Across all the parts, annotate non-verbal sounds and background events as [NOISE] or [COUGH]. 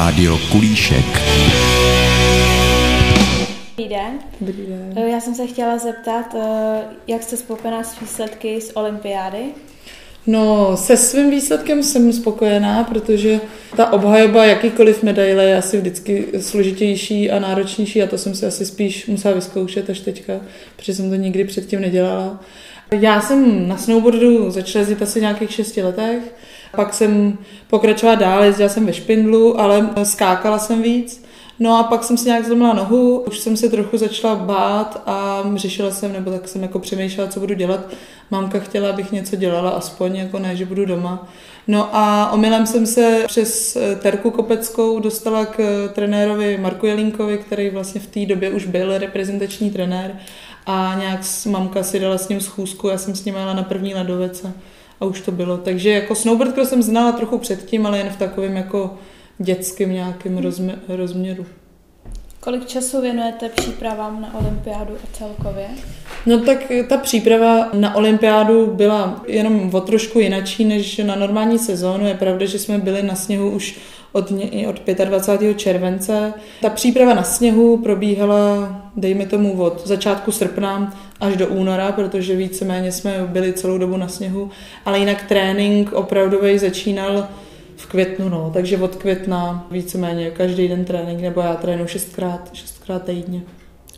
Rádio Kulíšek. Dobrý den. Dobrý den. Eh, Já jsem se chtěla zeptat, eh, jak jste spokojená s výsledky z olympiády? No, se svým výsledkem jsem spokojená, protože ta obhajoba jakýkoliv medaile je asi vždycky složitější a náročnější a to jsem si asi spíš musela vyzkoušet až teďka, protože jsem to nikdy předtím nedělala. Já jsem na snowboardu začala jezdit asi nějakých šesti letech, pak jsem pokračovala dál, jezdila jsem ve špindlu, ale skákala jsem víc. No a pak jsem si nějak zlomila nohu, už jsem se trochu začala bát a řešila jsem, nebo tak jsem jako přemýšlela, co budu dělat. Mamka chtěla, abych něco dělala, aspoň jako ne, že budu doma. No a omylem jsem se přes Terku Kopeckou dostala k trenérovi Marku Jelínkovi, který vlastně v té době už byl reprezentační trenér a nějak mamka si dala s ním schůzku, já jsem s ním jela na první ledovece a už to bylo. Takže jako snowboard jsem znala trochu předtím, ale jen v takovém jako dětském nějakém rozmě- rozměru. Kolik času věnujete přípravám na olympiádu a celkově? No tak ta příprava na olympiádu byla jenom o trošku jinačí než na normální sezónu. Je pravda, že jsme byli na sněhu už od, od 25. července. Ta příprava na sněhu probíhala, dejme tomu, od začátku srpna až do února, protože víceméně jsme byli celou dobu na sněhu, ale jinak trénink opravdový začínal v květnu, no, takže od května víceméně každý den trénink, nebo já trénu šestkrát, šestkrát týdně.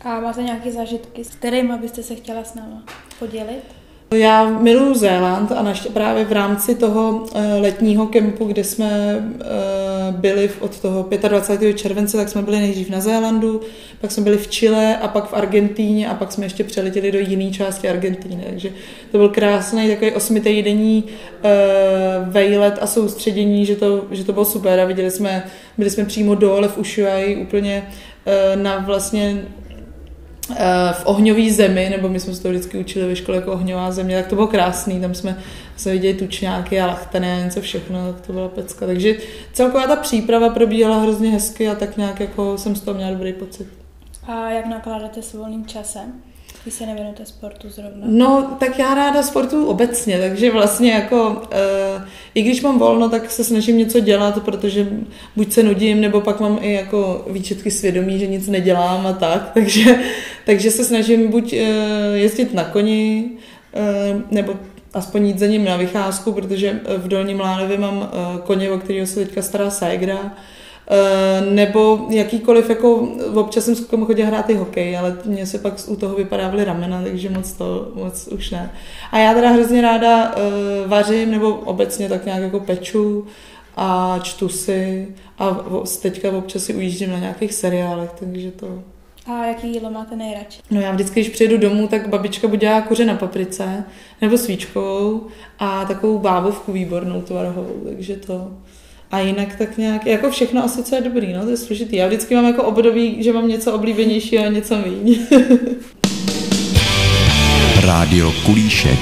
A máte nějaké zážitky, s kterými byste se chtěla s náma podělit? Já miluji Zéland a naště, právě v rámci toho letního kempu, kde jsme byli od toho 25. července, tak jsme byli nejdřív na Zélandu, pak jsme byli v Chile a pak v Argentíně a pak jsme ještě přeletěli do jiné části Argentíny. Takže to byl krásný takový osmitýdenní vejlet a soustředění, že to, že to bylo super a viděli jsme, byli jsme přímo dole v Ushuaí úplně na vlastně v ohňové zemi, nebo my jsme se to vždycky učili ve škole jako ohňová země, tak to bylo krásný, tam jsme se viděli tučňáky a lachtany a něco všechno, tak to byla pecka. Takže celková ta příprava probíhala hrozně hezky a tak nějak jako jsem z toho měla dobrý pocit. A jak nakládáte s volným časem? Vy se nevěnujete sportu zrovna? No, tak já ráda sportu obecně, takže vlastně jako, e, i když mám volno, tak se snažím něco dělat, protože buď se nudím, nebo pak mám i jako výčetky svědomí, že nic nedělám a tak, [LAUGHS] takže, takže se snažím buď e, jezdit na koni, e, nebo aspoň jít za ním na vycházku, protože v Dolním Lánově mám koně, o kterého se teďka stará Ségra, nebo jakýkoliv, jako občas jsem s klukem chodila hrát i hokej, ale mě se pak u toho vypadávaly ramena, takže moc to, moc už ne. A já teda hrozně ráda vařím, nebo obecně tak nějak jako peču a čtu si a teďka občas si ujíždím na nějakých seriálech, takže to... A jaký jídlo máte nejradši? No já vždycky, když přijedu domů, tak babička buď dělá kuře na paprice, nebo svíčkou a takovou bábovku výbornou tvarohovou, takže to... A jinak tak nějak, jako všechno asi, co je dobrý, no, to je složitý. Já vždycky mám jako období, že mám něco oblíbenějšího a něco méně. [LAUGHS] Rádio Kulíšek.